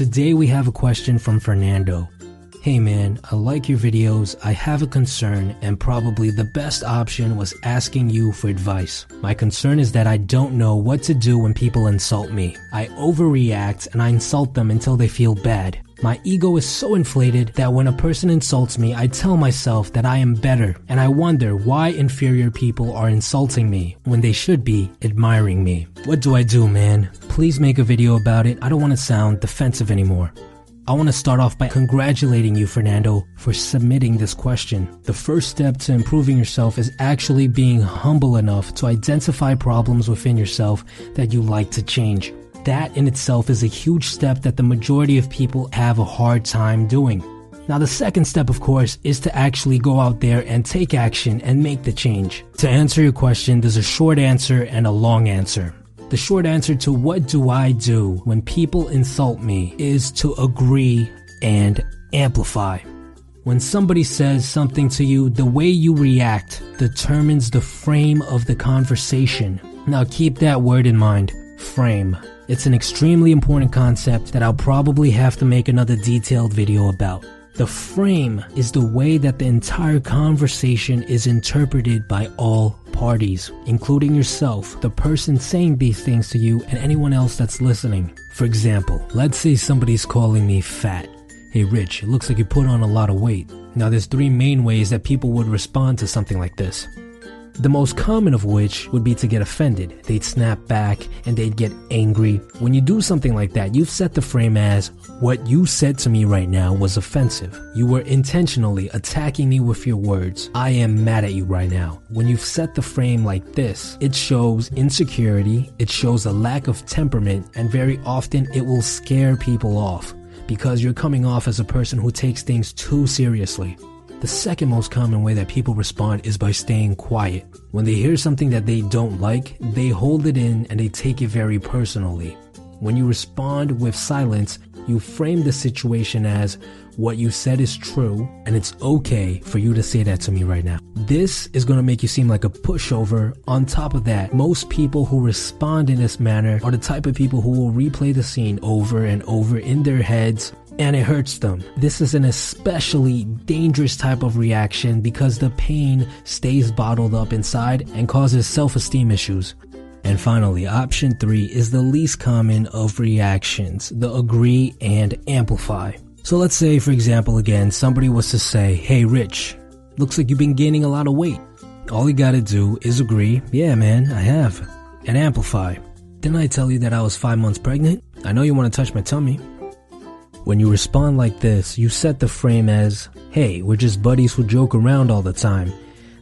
Today we have a question from Fernando. Hey man, I like your videos, I have a concern, and probably the best option was asking you for advice. My concern is that I don't know what to do when people insult me. I overreact and I insult them until they feel bad. My ego is so inflated that when a person insults me, I tell myself that I am better, and I wonder why inferior people are insulting me when they should be admiring me. What do I do, man? Please make a video about it. I don't want to sound defensive anymore. I want to start off by congratulating you, Fernando, for submitting this question. The first step to improving yourself is actually being humble enough to identify problems within yourself that you like to change. That in itself is a huge step that the majority of people have a hard time doing. Now, the second step, of course, is to actually go out there and take action and make the change. To answer your question, there's a short answer and a long answer. The short answer to what do I do when people insult me is to agree and amplify. When somebody says something to you, the way you react determines the frame of the conversation. Now keep that word in mind frame. It's an extremely important concept that I'll probably have to make another detailed video about. The frame is the way that the entire conversation is interpreted by all parties, including yourself, the person saying these things to you, and anyone else that's listening. For example, let's say somebody's calling me fat. Hey Rich, it looks like you put on a lot of weight. Now there's three main ways that people would respond to something like this. The most common of which would be to get offended. They'd snap back and they'd get angry. When you do something like that, you've set the frame as what you said to me right now was offensive. You were intentionally attacking me with your words. I am mad at you right now. When you've set the frame like this, it shows insecurity, it shows a lack of temperament, and very often it will scare people off because you're coming off as a person who takes things too seriously. The second most common way that people respond is by staying quiet. When they hear something that they don't like, they hold it in and they take it very personally. When you respond with silence, you frame the situation as what you said is true and it's okay for you to say that to me right now. This is going to make you seem like a pushover. On top of that, most people who respond in this manner are the type of people who will replay the scene over and over in their heads and it hurts them. This is an especially dangerous type of reaction because the pain stays bottled up inside and causes self-esteem issues. And finally, option three is the least common of reactions, the agree and amplify. So let's say, for example, again, somebody was to say, Hey Rich, looks like you've been gaining a lot of weight. All you gotta do is agree, yeah man, I have, and amplify. Didn't I tell you that I was five months pregnant? I know you wanna touch my tummy. When you respond like this, you set the frame as, hey, we're just buddies who joke around all the time.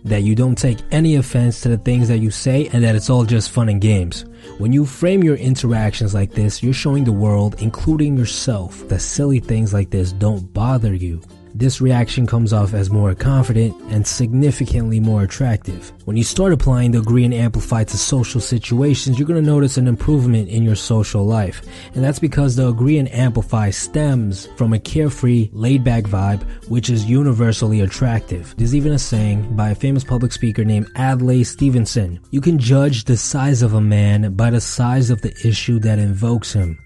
That you don't take any offense to the things that you say and that it's all just fun and games. When you frame your interactions like this, you're showing the world, including yourself, that silly things like this don't bother you. This reaction comes off as more confident and significantly more attractive. When you start applying the agree and amplify to social situations, you're going to notice an improvement in your social life. And that's because the agree and amplify stems from a carefree, laid back vibe, which is universally attractive. There's even a saying by a famous public speaker named Adlai Stevenson You can judge the size of a man by the size of the issue that invokes him.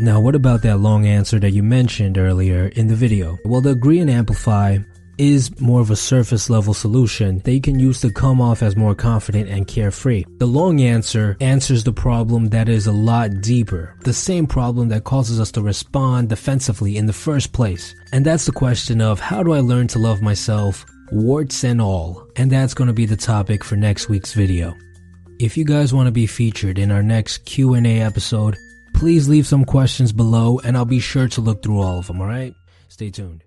Now, what about that long answer that you mentioned earlier in the video? Well, the agree and amplify is more of a surface level solution that you can use to come off as more confident and carefree. The long answer answers the problem that is a lot deeper, the same problem that causes us to respond defensively in the first place. And that's the question of how do I learn to love myself, warts and all? And that's going to be the topic for next week's video. If you guys want to be featured in our next Q&A episode, please leave some questions below and I'll be sure to look through all of them, alright? Stay tuned.